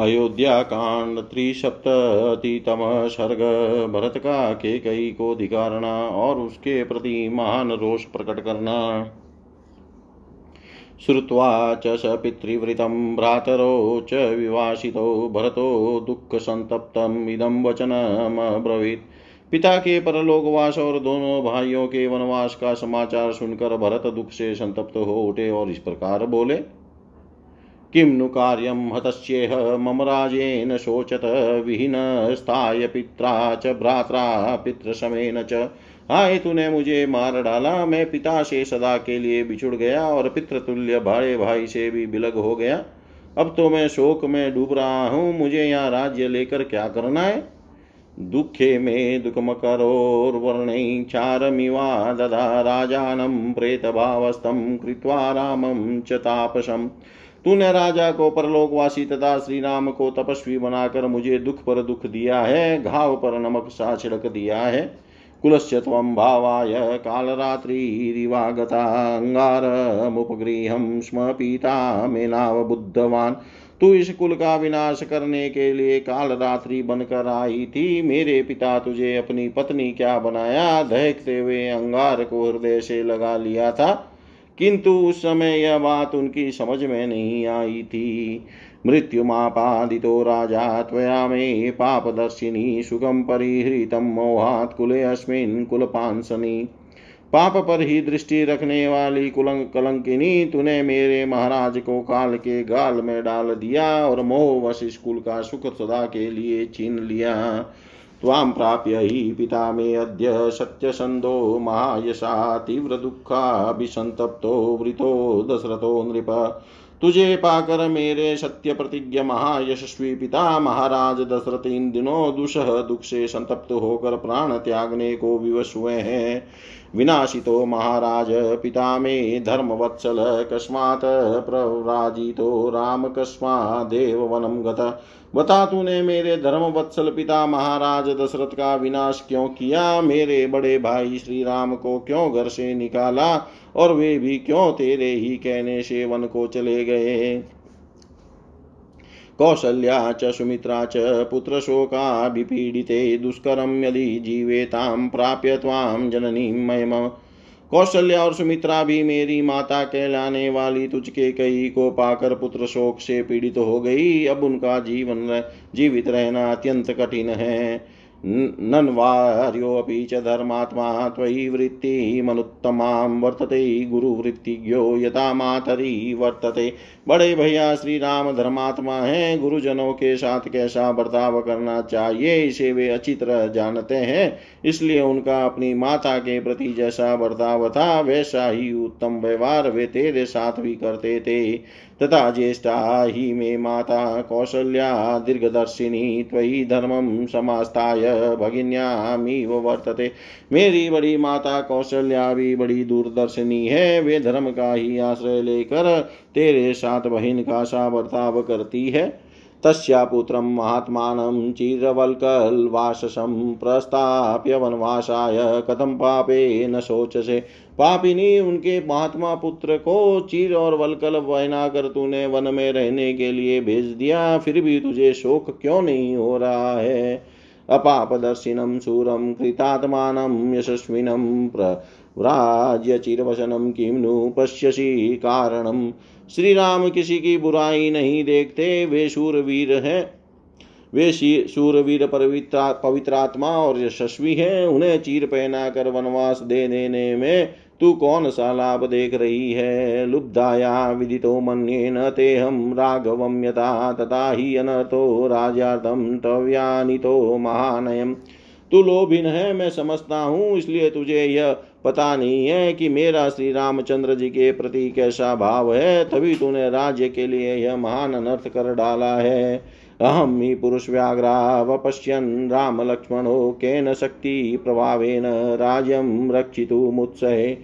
अयोध्याकांड त्रिसप्ततितम सर्ग। भरत का के कई को धिकारना और उसके प्रति महान रोष प्रकट करना। श्रुवा च स पितृवृतं भ्रातरो च विवासितो, भरतो दुःखसन्तप्तम् इदं वचनमब्रवीत् पिता के परलोकवास और दोनों भाइयों के वनवास का समाचार सुनकर भरत दुख से संतप्त हो उठे और इस प्रकार बोले किं नु कार्यं हतस्येह मम राजेन शोचत विहीनस्ताय पित्रा च भ्रात्रा पितृसमेन च। हाय, तूने मुझे मार डाला, मैं पिता से सदा के लिए बिछुड़ गया और पितृतुल्य भाई भाई से भी बिलग हो गया। अब तो मैं शोक में डूब रहा हूँ, मुझे यहाँ राज्य लेकर क्या करना है? दुःखे मे दुःखमकरोर्वर्णैक्षारमिवा ददा राजानं प्रेतभावस्थं कृत्वा रामं च तूने राजा को परलोकवासी तथा श्री राम को तपस्वी बनाकर मुझे दुख पर दुख दिया है, घाव पर नमक सा छिड़क दिया है। कुलस्य त्वं भावाय कालरात्रिरिवागताङ्गारमुपगृहं स्म पीता मेनावबुद्धवान् तू इस कुल का विनाश करने के लिए काल रात्रि बनकर आई थी। मेरे पिता तुझे अपनी पत्नी क्या बनाया? दहकते हुए अंगार को हृदय से लगा लिया था। किंतु उस समय यह बात उनकी समझ में नहीं आई थी। मृत्युमापादितो राजा त्वया मे पापदर्शिनी सुखं परिहृतं मोहात् कुले अस्मिन् कुलपांसनी। पाप पर ही दृष्टि रखने वाली कुलंक कलंकिनी तूने मेरे महाराज को काल के गाल में डाल दिया और मोह वशिष कुल का सुख सदा के लिए छीन लिया। त्वां प्राप्य हि पिता मे अद्य सत्यसन्धो महायशा तीव्रदुःखाभिसन्तप्तो वृतो दशरथो नृप। तुझे पाकर मेरे सत्य प्रतिज्ञ महायशस्वी पिता महाराज दशरथ इन दिनों दुषह दुख से संतप्त होकर प्राण त्यागने को विवश हुए हैं। विनाशितो महाराज पिता मे धर्मवत्सल कस्मात् प्रव्राजितो राम कस्मादेव वनं गत। बता तूने मेरे धर्म वत्सल पिता महाराज दशरथ का विनाश क्यों किया? मेरे बड़े भाई श्री राम को क्यों घर से निकाला? और वे भी क्यों तेरे ही कहने से वन को चले गए? कौसल्या च, सुमित्रा च, पुत्र शोका पुत्रशोकाभिपीडिते दुष्करं यदि जीवेतां प्राप्य त्वां जननीं मयम कौशल्या और सुमित्रा भी मेरी माता कहलाने वाली तुझके कई को पाकर पुत्र शोक से पीड़ित हो गई। अब उनका जीवन जीवित रहना अत्यंत कठिन है। नन्वार्योऽपि च धर्मात्मा, त्वयि वृत्तिमनुत्तमां वर्तते। गुरुवृत्तिज्ञो यथा मातरी वर्तते। बड़े भैया श्री राम धर्मात्मा हैं, गुरुजनों के साथ कैसा बर्ताव करना चाहिए, इसे वे अच्छी तरह जानते हैं। इसलिए उनका अपनी माता के प्रति जैसा बर्ताव था, वैसा ही उत्तम व्यवहार वे तेरे साथ भी करते थे। तथा ज्येष्ठा ही मे माता कौसल्या दीर्घदर्शिनी, त्वयि धर्मं समास्ताय भगिन्यामिव वर्तते। मेरी बड़ी माता कौशल्या भी बड़ी दूरदर्शिनी है, वे धर्म का ही आश्रय लेकर तेरे साथ बहिन का सा बर्ताव करती है। तस्या पुत्रं महात्मानं चिरवल्कल्वाससं प्रस्थाप्य वनवासाय कथं पापे न शोचसे। पापिनी उनके महात्मा पुत्र को चीर और वलकल कर तूने वन में रहने के लिए भेज दिया, फिर भी तुझे शोक क्यों नहीं हो रहा है? अपापदर्शिनं शूरं कृतात्मानं यशस्विनं व्राज्यचिरवसनं किं नु पश्यसि कारणम् श्री राम किसी की बुराई नहीं देखते, वे शूरवीर हैं। वे शूरवीर पवित्रा, पवित्रात्मा और यशस्वी हैं। उन्हें चीर पहना कर वनवास दे देने में तू कौन सा लाभ देख रही है? लुब्धाया विदितो मन्येन तेहम राघवम यथा तथा ही अनर्थो राजार्थम तव्यानितो महानयम तू लोभिन है, मैं समझता हूँ, इसलिए तुझे यह पता नहीं है कि मेरा श्री रामचंद्र जी के प्रति कैसा भाव है, तभी तूने राज्य के लिए यह महान अनर्थ कर डाला है। अहम ही पुरुष व्याघ्रा वपश्यन राम लक्ष्मण लक्ष्मणो केन शक्ति प्रभावेन राज्यम रक्षितु मुत्सहे।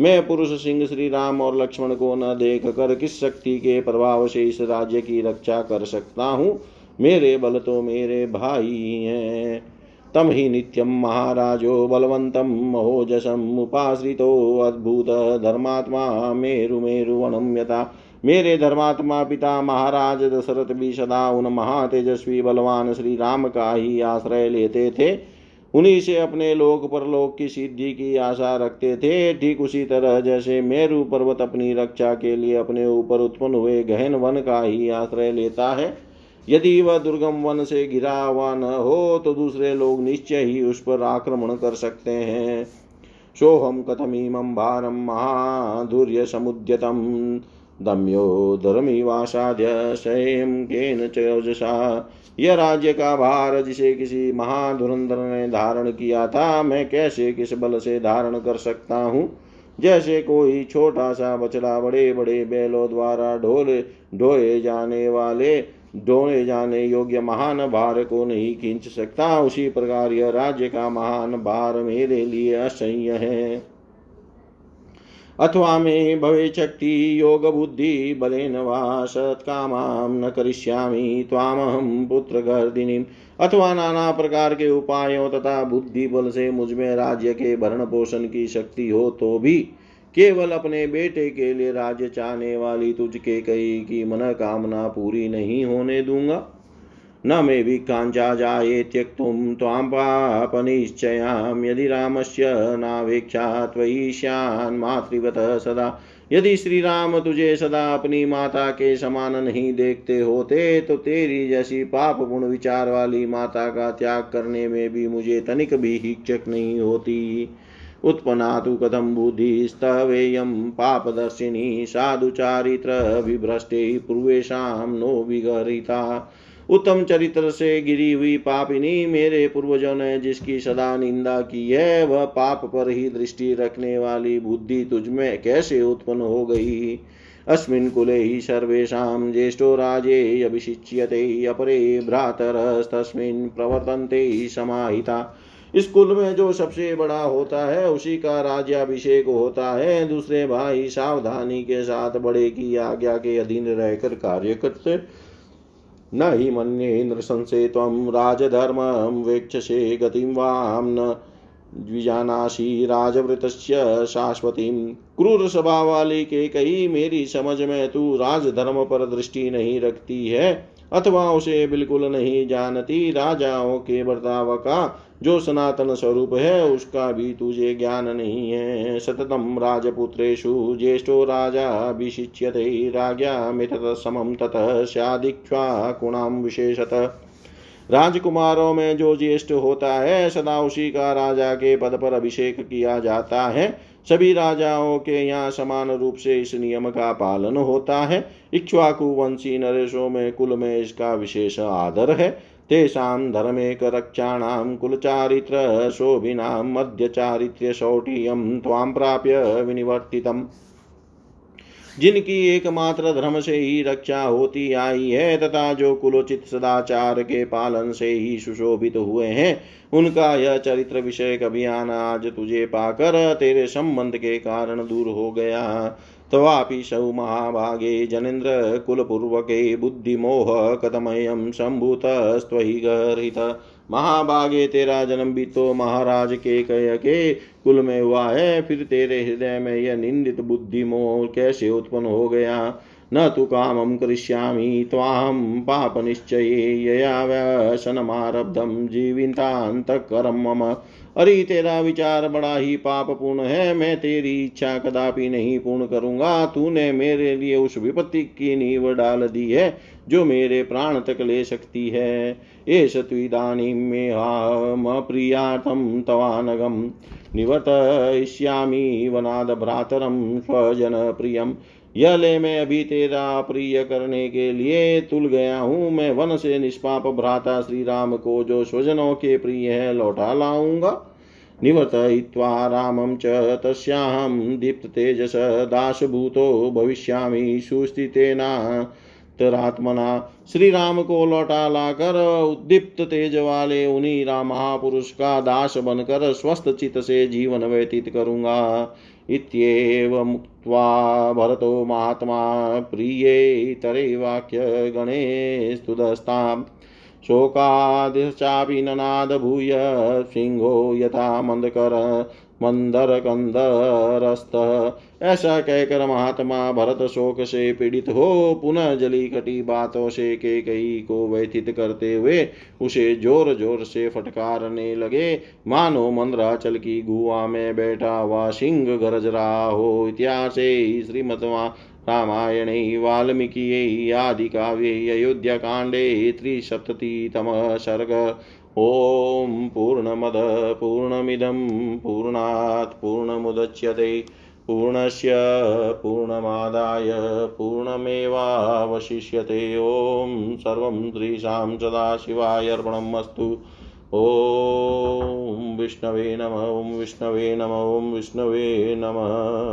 मैं पुरुष सिंह श्री राम और लक्ष्मण को न देख कर किस शक्ति के प्रभाव से इस राज्य की रक्षा कर सकता हूँ? मेरे बल तो मेरे भाई हैं। तम हि नित्यं महाराजो बलवन्तं उपाश्रितो अद्भुतधर्मात्मा मेरुमेरुवनं यथा मेरे धर्मात्मा पिता महाराज दशरथ भी सदा उन महातेजस्वी बलवान श्री राम का ही आश्रय लेते थे। उन्हीं से अपने लोक परलोक की सिद्धि की आशा रखते थे। ठीक उसी तरह जैसे मेरु पर्वत अपनी रक्षा के लिए अपने ऊपर उत्पन्न हुए गहन वन का ही आश्रय लेता है। यदि वह दुर्गम वन से घिरा हुआ न हो तो दूसरे लोग निश्चय ही उस पर आक्रमण कर सकते हैं। सोहम कथमीमं भारम महाधुर्य समुद्यतम दम्यो धर्मीवासाद्य स्वयं केन चौजसा यह राज्य का भार जिसे किसी महाधुरंधर ने धारण किया था, मैं कैसे किस बल से धारण कर सकता हूँ? जैसे कोई छोटा सा बछड़ा बड़े बड़े बैलों द्वारा ढोले, ढोए जाने वाले ढोए जाने योग्य महान भार को नहीं खींच सकता। उसी प्रकार यह राज्य का महान भार मेरे लिए असह्य है। अथवा मे भवे शक्ति, योग बुद्धि बलेन वा सत्कामां न करिष्यामि, त्वामहं पुत्रगर्दिनीम् अथवा नाना प्रकार के उपायों तथा बुद्धि बल से मुझमें राज्य के भरण पोषण की शक्ति हो तो भी केवल अपने बेटे के लिए राज्य चाहने वाली तुझके कही की मन कामना पूरी नहीं होने दूँगा। न मे विकाञ्चा जाये त्यक्तुं त्वां पापनिश्चयां यदि रामस्य नावेक्षा त्वयि स्यान् मातृवत सदा। यदि श्री राम तुझे सदा अपनी माता के समान नहीं देखते होते तो तेरी जैसी पाप गुण विचार वाली माता का त्याग करने में भी मुझे तनिक भी हिचक नहीं होती। उत्पन्ना तो कथं बुद्धिस्तवेयं पापदर्शिनी साधुचारित्र विभ्रष्टे पूर्वेशा नो विगरिता। उत्तम चरित्र से गिरी हुई पापिनी मेरे पूर्वजों ने जिसकी सदा निंदा की है, वह पाप पर ही दृष्टि रखने वाली बुद्धि तुझमें कैसे उत्पन्न हो गई? अस्मिन् कुले ही सर्वेशा ज्येष्ठो राजे अभिषिच्यते अपरे भ्रातरस्तस्मिन् प्रवर्तन्ते समाहिता। इस कुल में जो सबसे बड़ा होता है, उसी का राज्याभिषेक होता है। दूसरे भाई सावधानी के साथ बड़े की आज्ञा के अधीन रहकर कार्य करते। न हि मन्ये नृशंसे त्वं राजधर्मं वेक्षसे गतिं वां न द्विजानाशी राजवृतस्य शाश्वतीं। क्रूर स्वभाव वाली के कही, मेरी समझ में तू राजधर्म पर दृष्टि नहीं रखती है, अथवा उसे बिल्कुल नहीं जानती। राजाओं के बर्ताव का जो सनातन स्वरूप है, उसका भी तुझे ज्ञान नहीं है। सततम राजपुत्रेषु, ज्येष्ठो राजा विशिच्यते राज्ञा मितत समम ततः स्यादिक्ष्वाकुणाम विशेषत। राजकुमारों में जो ज्येष्ठ होता है, सदा उसी का राजा के पद पर अभिषेक किया जाता है। सभी राजाओं के यहाँ समान रूप से इस नियम का पालन होता है। इक्ष्वाकु, वंशी, नरेशों में कुल में इसका विशेष आदर है। तेषां धर्मेकरक्षाणां कुलचारित्र शोभिनां मध्यचारित्र्यशौटियं त्वां प्राप्य विनिवर्तितम्। जिनकी एकमात्र धर्म से ही रक्षा होती आई है, तथा जो कुलोचित सदाचार के पालन से ही सुशोभित हुए हैं, उनका यह चरित्र विषय अभियान आज तुझे पाकर तेरे संबंध के कारण दूर हो गया। तवापि सौ महाभागे बुद्धिमोह कथमयं सम्भूतस्त्वयि गर्हित महाभागे तेरा जन्म भी तो महाराज के कय के कुल में हुआ है, फिर तेरे हृदय में यह निंदित बुद्धिमोह कैसे उत्पन्न हो गया? न तु कामं करिष्यामि त्वां पापनिश्चये व्यसनमारब्धं जीवितान्तकरं मम। अरे, तेरा विचार बड़ा ही पाप पूर्ण है, मैं तेरी इच्छा कदापि नहीं पूर्ण करूँगा। तूने मेरे लिए उस विपत्ति की नींव डाल दी है, जो मेरे प्राण तक ले सकती है। एष तवानगम निवर्तयिष्यामि वनाद भ्रातरम स्वजन प्रियम यह ले मैं अभी तेरा प्रिय करने के लिए तुल गया हूँ। मैं वन से निष्पाप भ्राता श्री राम को जो स्वजनों के प्रिय है, लौटा लाऊँगा। निवर्तयित्वा रामं च तस्याहं दीप्ततेजस दासभूतो भविष्यामि सुस्थितेना। तरात्मना श्री राम को लौटा लाकर उद्दीप्त तेज वाले उन्हीं राम महापुरुष का दास बनकर स्वस्थ चित से जीवन व्यतीत करूँगा। इत्येव मुक्त्वा भरतो महात्मा प्रियतरेवाक्य गणेस्तुदस्ताम् शोकादिश्चापि ननाद सिंहो यथा मन्दकर मंदरकंदरस्तः ऐसा कहकर महात्मा भरत शोक से पीड़ित हो पुनः जली कटी बातों से के कई को व्यथित करते हुए उसे ज़ोर ज़ोर से फटकारने लगे। मानो मंदराचल की गुआ में बैठा हुआ सिंह गरज रहा हो। इतिहास श्रीमतवा रामायणे वाल्मीकियै आदिकाव्ये अयोध्याकाण्डे त्रिसप्ततितमः सर्ग। ॐ पूर्णमद, पूर्णमिदं, पूर्णात् पूर्णमुदच्यते। पूर्णस्य पूर्णमादाय पूर्णमेवावशिष्यते। ॐ सर्वं श्रीशां सदाशिवाय अस्तु ॐ विष्णवे नम, ॐ विष्णवे नम, ॐ विष्णवे नमः।